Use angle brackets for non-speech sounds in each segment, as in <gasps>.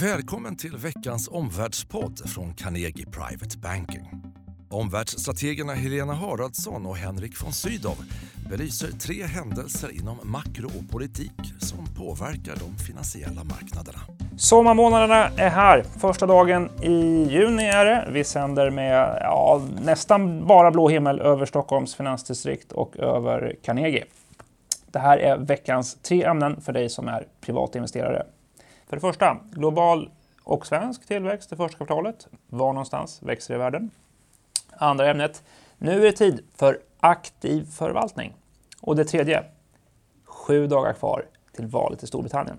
Välkommen till veckans omvärldspodd från Carnegie Private Banking. Omvärldsstrategerna Helena Haraldsson och Henrik von Sydow belyser tre händelser inom makro och politik som påverkar de finansiella marknaderna. Sommarmånaderna är här. Första dagen i juni är det. Vi sänder med ja, nästan bara blå himmel över Stockholms finansdistrikt och över Carnegie. Det här är veckans tre ämnen för dig som är privatinvesterare. För det första, global och svensk tillväxt det första kvartalet. Var någonstans växer i världen? Andra ämnet, nu är det tid för aktiv förvaltning. Och det tredje, sju dagar kvar till valet i Storbritannien.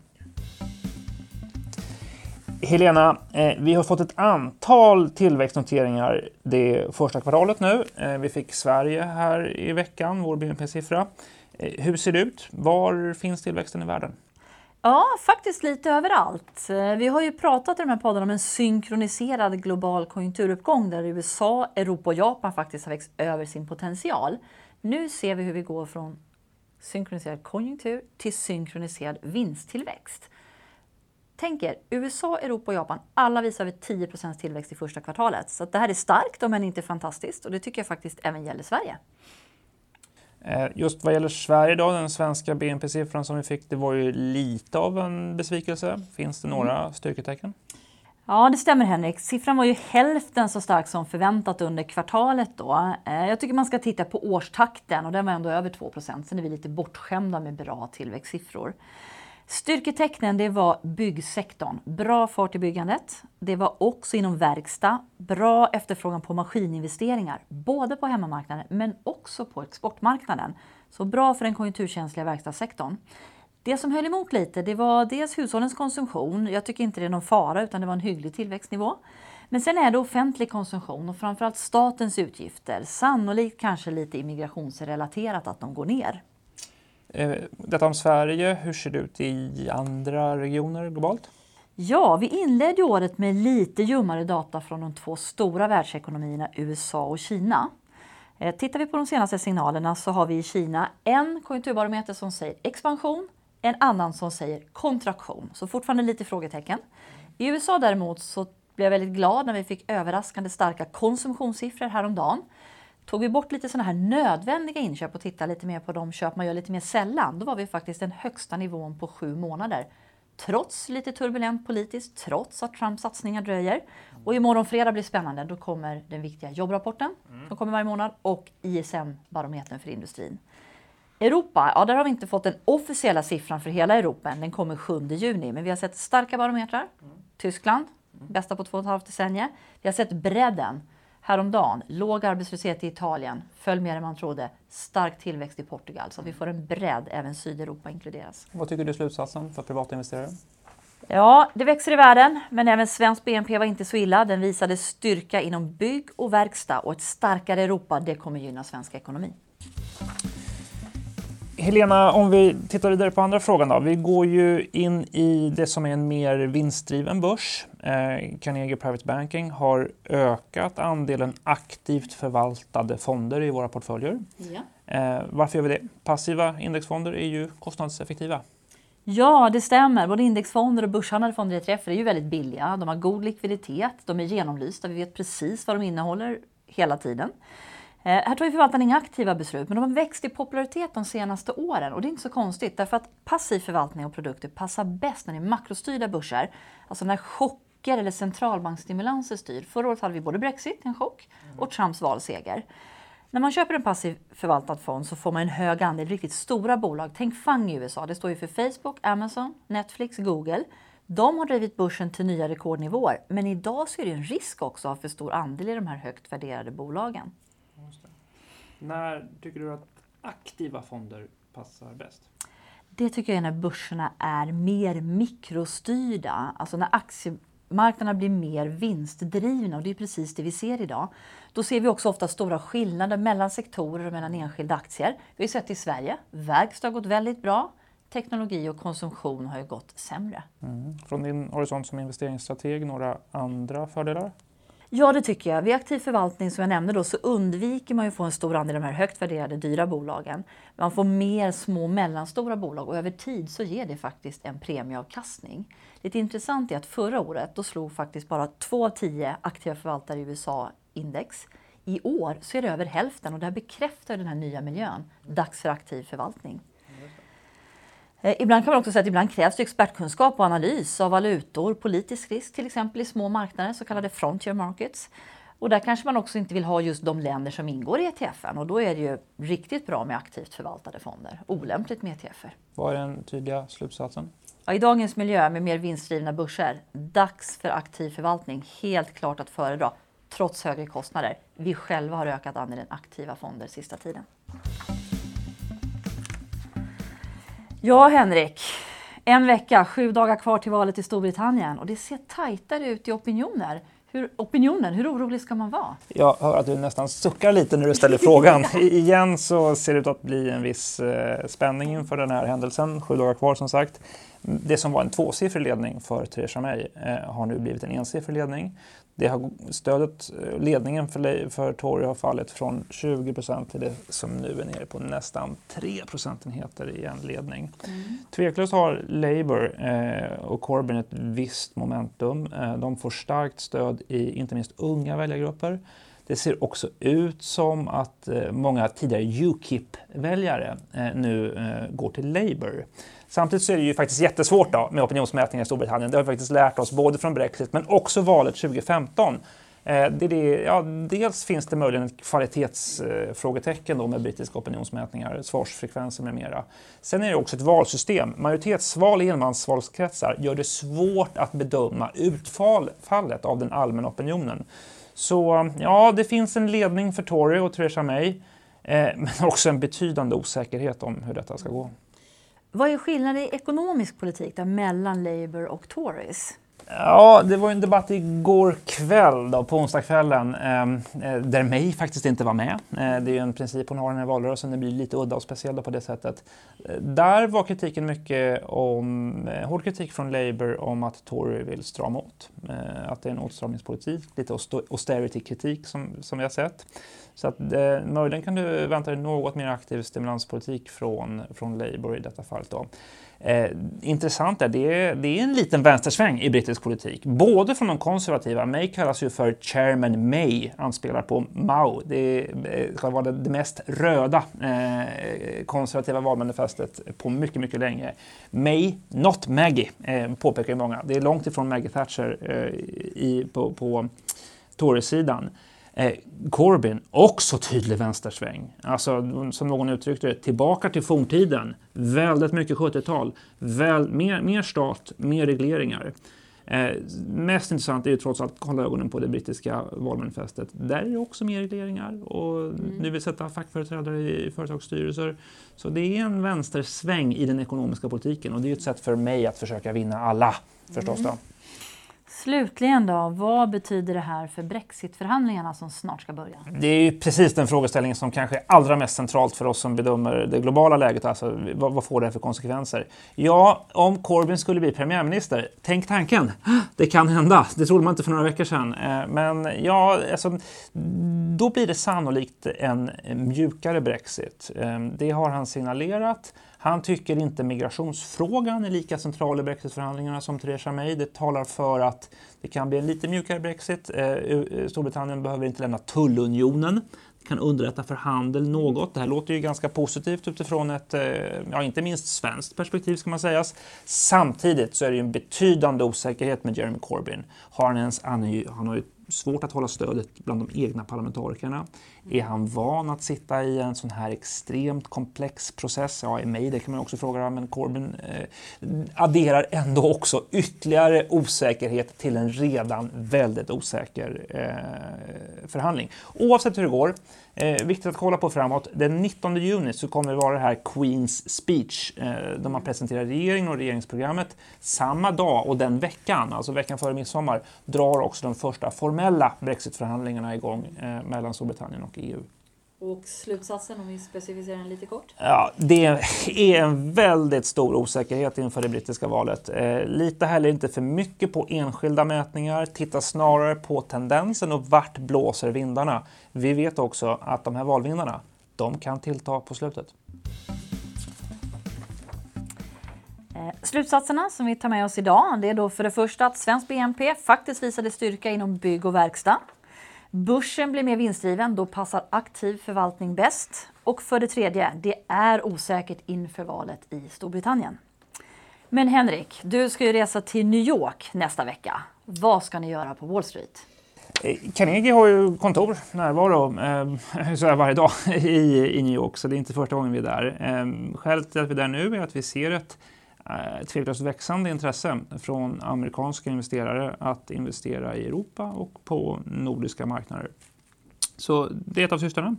Helena, eh, vi har fått ett antal tillväxtnoteringar det första kvartalet nu. Eh, vi fick Sverige här i veckan, vår BNP-siffra. Eh, hur ser det ut? Var finns tillväxten i världen? Ja, faktiskt lite överallt. Eh, vi har ju pratat i de här poddarna om en synkroniserad global konjunkturuppgång där USA, Europa och Japan faktiskt har växt över sin potential. Nu ser vi hur vi går från synkroniserad konjunktur till synkroniserad vinsttillväxt. Tänk er, USA, Europa och Japan, alla visar över 10% tillväxt i första kvartalet. Så det här är starkt, om än inte fantastiskt. Och det tycker jag faktiskt även gäller Sverige. Eh, just vad gäller Sverige då, den svenska BNP-siffran som vi fick, det var ju lite av en besvikelse. Finns det några mm. styrketecken? Ja, det stämmer Henrik. Siffran var ju hälften så stark som förväntat under kvartalet. Då. Eh, jag tycker man ska titta på årstakten och den var ändå över 2% Sen är vi lite bortskämda med bra tillväxtsiffror. Styrketecknen det var byggsektorn. Bra fart i byggandet. Det var också inom verkstad. Bra efterfrågan på maskininvesteringar. Både på hemmamarknaden men också på exportmarknaden. Så bra för den konjunkturkänsliga verkstadssektorn. Det som höll emot lite det var dels hushållens konsumtion. Jag tycker inte det är någon fara utan det var en hygglig tillväxtnivå. Men sen är det offentlig konsumtion och framförallt statens utgifter. Sannolikt kanske lite immigrationsrelaterat att de går ner. Eh, detta om Sverige, hur ser det ut i andra regioner globalt? Ja, vi inledde året med lite ljummare data från de två stora världsekonomierna USA och Kina. Eh, tittar vi på de senaste signalerna så har vi i Kina en konjunkturbarometer som säger expansion, en annan som säger kontraktion. Så fortfarande lite frågetecken. I USA däremot så blev jag väldigt glad när vi fick överraskande starka konsumtionssiffror häromdagen. Tog vi bort lite sådana här nödvändiga inköp och tittade lite mer på de köp man gör lite mer sällan, då var vi faktiskt den högsta nivån på sju månader. Trots lite turbulent politiskt, trots att Trumps satsningar dröjer. Och imorgon fredag blir spännande. Då kommer den viktiga jobbrapporten mm. som kommer varje månad och ISM-barometern för industrin. Europa, ja där har vi inte fått den officiella siffran för hela Europa än. Den kommer 7 juni. Men vi har sett starka barometrar. Mm. Tyskland, mm. bästa på två och ett halvt decennier. Vi har sett bredden häromdagen. Låg arbetslöshet i Italien, föll mer än man trodde. Stark tillväxt i Portugal, så att vi får en bredd, även Sydeuropa inkluderas. Vad tycker du är slutsatsen för privata investerare? Ja, det växer i världen, men även svensk BNP var inte så illa. Den visade styrka inom bygg och verkstad och ett starkare Europa, det kommer gynna svensk ekonomi. Helena, om vi tittar vidare på andra frågan då. Vi går ju in i det som är en mer vinstdriven börs. Eh, Carnegie Private Banking har ökat andelen aktivt förvaltade fonder i våra portföljer. Ja. Eh, varför gör vi det? Passiva indexfonder är ju kostnadseffektiva. Ja, det stämmer. Både indexfonder och börshandlade fonder i ETF är ju väldigt billiga. De har god likviditet, de är genomlysta, vi vet precis vad de innehåller hela tiden. Eh, här tar ju förvaltaren inga aktiva beslut, men de har växt i popularitet de senaste åren. Och det är inte så konstigt, därför att passiv förvaltning och produkter passar bäst när det är makrostyrda börser. Alltså när chocker eller centralbanksstimulanser styr. Förra året hade vi både Brexit, en chock, och Trumps valseger. När man köper en passiv förvaltad fond så får man en hög andel riktigt stora bolag. Tänk FANG i USA, det står ju för Facebook, Amazon, Netflix, Google. De har drivit börsen till nya rekordnivåer, men idag så är det en risk också att ha för stor andel i de här högt värderade bolagen. När tycker du att aktiva fonder passar bäst? Det tycker jag är när börserna är mer mikrostyrda. Alltså när Marknaderna blir mer vinstdrivna och det är precis det vi ser idag. Då ser vi också ofta stora skillnader mellan sektorer och mellan enskilda aktier. Vi har sett i Sverige, verkstad har gått väldigt bra. Teknologi och konsumtion har ju gått sämre. Mm. Från din horisont som investeringsstrateg, några andra fördelar? Ja, det tycker jag. Vid aktiv förvaltning som jag nämnde då, så undviker man ju att få en stor andel av de här högt värderade dyra bolagen. Man får mer små och mellanstora bolag och över tid så ger det faktiskt en premieavkastning. Det intressant är att förra året då slog faktiskt bara två av tio aktiva förvaltare i USA index. I år så är det över hälften och det här bekräftar den här nya miljön. Dags för aktiv förvaltning. Eh, ibland kan man också säga att ibland krävs det expertkunskap och analys av valutor, politisk risk till exempel i små marknader, så kallade frontier markets. Och där kanske man också inte vill ha just de länder som ingår i ETFen och då är det ju riktigt bra med aktivt förvaltade fonder, olämpligt med ETFer. Vad är den tydliga slutsatsen? Ja, I dagens miljö med mer vinstdrivna börser, dags för aktiv förvaltning, helt klart att föredra, trots högre kostnader. Vi själva har ökat andelen aktiva fonder sista tiden. Ja, Henrik. En vecka, sju dagar kvar till valet i Storbritannien och det ser tajtare ut i opinioner. Hur, opinionen, hur orolig ska man vara? Jag hör att du nästan suckar lite när du ställer frågan. <laughs> I, igen så ser det ut att bli en viss eh, spänning inför den här händelsen. Sju dagar kvar som sagt. Det som var en tvåsiffrig ledning för Theresa May eh, har nu blivit en ensiffrig ledning. Det har, stödet, eh, ledningen för, för Tory har fallit från 20 procent till det som nu är nere på nästan 3 procentenheter i en ledning. Mm. Tveklöst har Labour eh, och Corbyn ett visst momentum. Eh, de får starkt stöd i inte minst unga väljargrupper. Det ser också ut som att eh, många tidigare Ukip-väljare eh, nu eh, går till Labour. Samtidigt så är det ju faktiskt jättesvårt då, med opinionsmätningar i Storbritannien. Det har vi faktiskt lärt oss både från Brexit men också valet 2015. Det det, ja, dels finns det möjligen ett kvalitetsfrågetecken då med brittiska opinionsmätningar, svarsfrekvenser med mera. Sen är det också ett valsystem. Majoritetsval i enmansvalskretsar gör det svårt att bedöma utfallet av den allmänna opinionen. Så ja, det finns en ledning för Tory och Theresa May, eh, <laughs> men också en betydande osäkerhet om hur detta ska gå. Vad är skillnaden i ekonomisk politik där mellan Labour och Tories? Ja, det var en debatt igår kväll, då, på onsdagskvällen, ehm, eh, där May faktiskt inte var med. Eh, det är ju en princip hon har i den här valrörelsen, den blir lite udda och speciell på det sättet. Eh, där var kritiken mycket om, eh, hård kritik från Labour om att Tory vill strama åt. Eh, att det är en åtstramningspolitik, lite austerity-kritik som, som vi har sett. Så att, eh, möjligen kan du vänta dig något mer aktiv stimulanspolitik från, från Labour i detta fall. Då. Eh, intressant är det, det är en liten vänstersväng i brittisk politik. Både från de konservativa, May kallas ju för Chairman May, anspelar på Mao. Det eh, ska vara det, mest röda eh, konservativa valmanifestet på mycket, mycket länge. May, not Maggie, eh, påpekar ju många. Det är långt ifrån Maggie Thatcher eh, i, på, på Tory-sidan. Eh, Corbyn, också tydlig vänstersväng. Alltså, som någon uttryckte det, tillbaka till forntiden. Väldigt mycket 70-tal. Väl, mer, mer stat, mer regleringar. Eh, mest intressant är ju trots allt att hålla ögonen på det brittiska valmanifestet. Där är det också mer regleringar och mm. nu vill sätta fackföreträdare i företagsstyrelser. Så det är en vänstersväng i den ekonomiska politiken och det är ett sätt för mig att försöka vinna alla förstås. Då. Slutligen då, vad betyder det här för Brexitförhandlingarna som snart ska börja? Det är ju precis den frågeställningen som kanske är allra mest centralt för oss som bedömer det globala läget. Alltså, vad, vad får det här för konsekvenser? Ja, om Corbyn skulle bli premiärminister, tänk tanken, <gasps> det kan hända. Det trodde man inte för några veckor sedan. Eh, men ja, alltså, då blir det sannolikt en mjukare Brexit. Eh, det har han signalerat. Han tycker inte migrationsfrågan är lika central i brexitförhandlingarna som Theresa May. Det talar för att det kan bli en lite mjukare brexit. Eh, Storbritannien behöver inte lämna tullunionen. Kan underlätta för handel något. Det här låter ju ganska positivt utifrån ett, eh, ja inte minst svenskt perspektiv ska man säga. Samtidigt så är det ju en betydande osäkerhet med Jeremy Corbyn. Har han ens, han har ju svårt att hålla stödet bland de egna parlamentarikerna. Är han van att sitta i en sån här extremt komplex process? Ja, i mig det kan man också fråga, men Corbyn eh, adderar ändå också ytterligare osäkerhet till en redan väldigt osäker eh, förhandling. Oavsett hur det går, eh, viktigt att kolla på framåt. Den 19 juni så kommer det vara det här Queens speech eh, där man presenterar regeringen och regeringsprogrammet. Samma dag och den veckan, alltså veckan före midsommar, drar också de första formella brexitförhandlingarna igång eh, mellan Storbritannien och EU. Och slutsatsen om vi specificerar den lite kort? Ja, det är en väldigt stor osäkerhet inför det brittiska valet. Eh, lita heller inte för mycket på enskilda mätningar. Titta snarare på tendensen och vart blåser vindarna. Vi vet också att de här valvindarna, de kan tillta på slutet. Eh, slutsatserna som vi tar med oss idag det är då för det första att svensk BNP faktiskt visade styrka inom bygg och verkstad. Börsen blir mer vinstdriven, då passar aktiv förvaltning bäst. Och för det tredje, det är osäkert inför valet i Storbritannien. Men Henrik, du ska ju resa till New York nästa vecka. Vad ska ni göra på Wall Street? Eh, Carnegie har ju kontor, närvaro, eh, så varje dag <laughs> i, i New York, så det är inte första gången vi är där. Eh, skälet till att vi är där nu är att vi ser ett Eh, tveklöst växande intresse från amerikanska investerare att investera i Europa och på nordiska marknader. Så det är ett av syftena.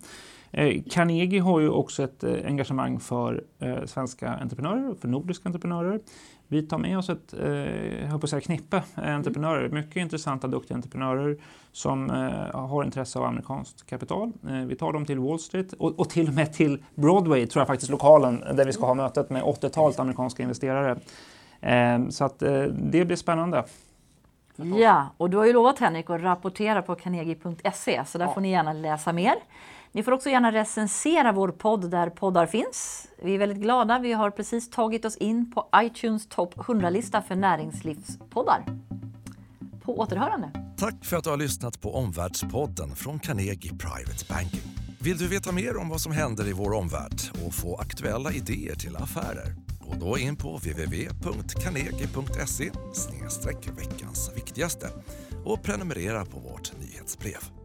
Eh, Carnegie har ju också ett eh, engagemang för eh, svenska entreprenörer och för nordiska entreprenörer. Vi tar med oss ett, eh, på att säga knippe entreprenörer, mycket intressanta, duktiga entreprenörer som har intresse av amerikanskt kapital. Vi tar dem till Wall Street och, och, till och med till Broadway, tror jag faktiskt, lokalen där vi ska ha mötet med 80-talet amerikanska investerare. Så att det blir spännande. Ja, och du har ju lovat Henrik att rapportera på carnegie.se så där ja. får ni gärna läsa mer. Ni får också gärna recensera vår podd där poddar finns. Vi är väldigt glada. Vi har precis tagit oss in på iTunes topp 100-lista för näringslivspoddar. På återhörande. Tack för att du har lyssnat på Omvärldspodden från Carnegie Private Banking. Vill du veta mer om vad som händer i vår omvärld och få aktuella idéer till affärer? Gå då in på www.carnegie.se veckans viktigaste och prenumerera på vårt nyhetsbrev.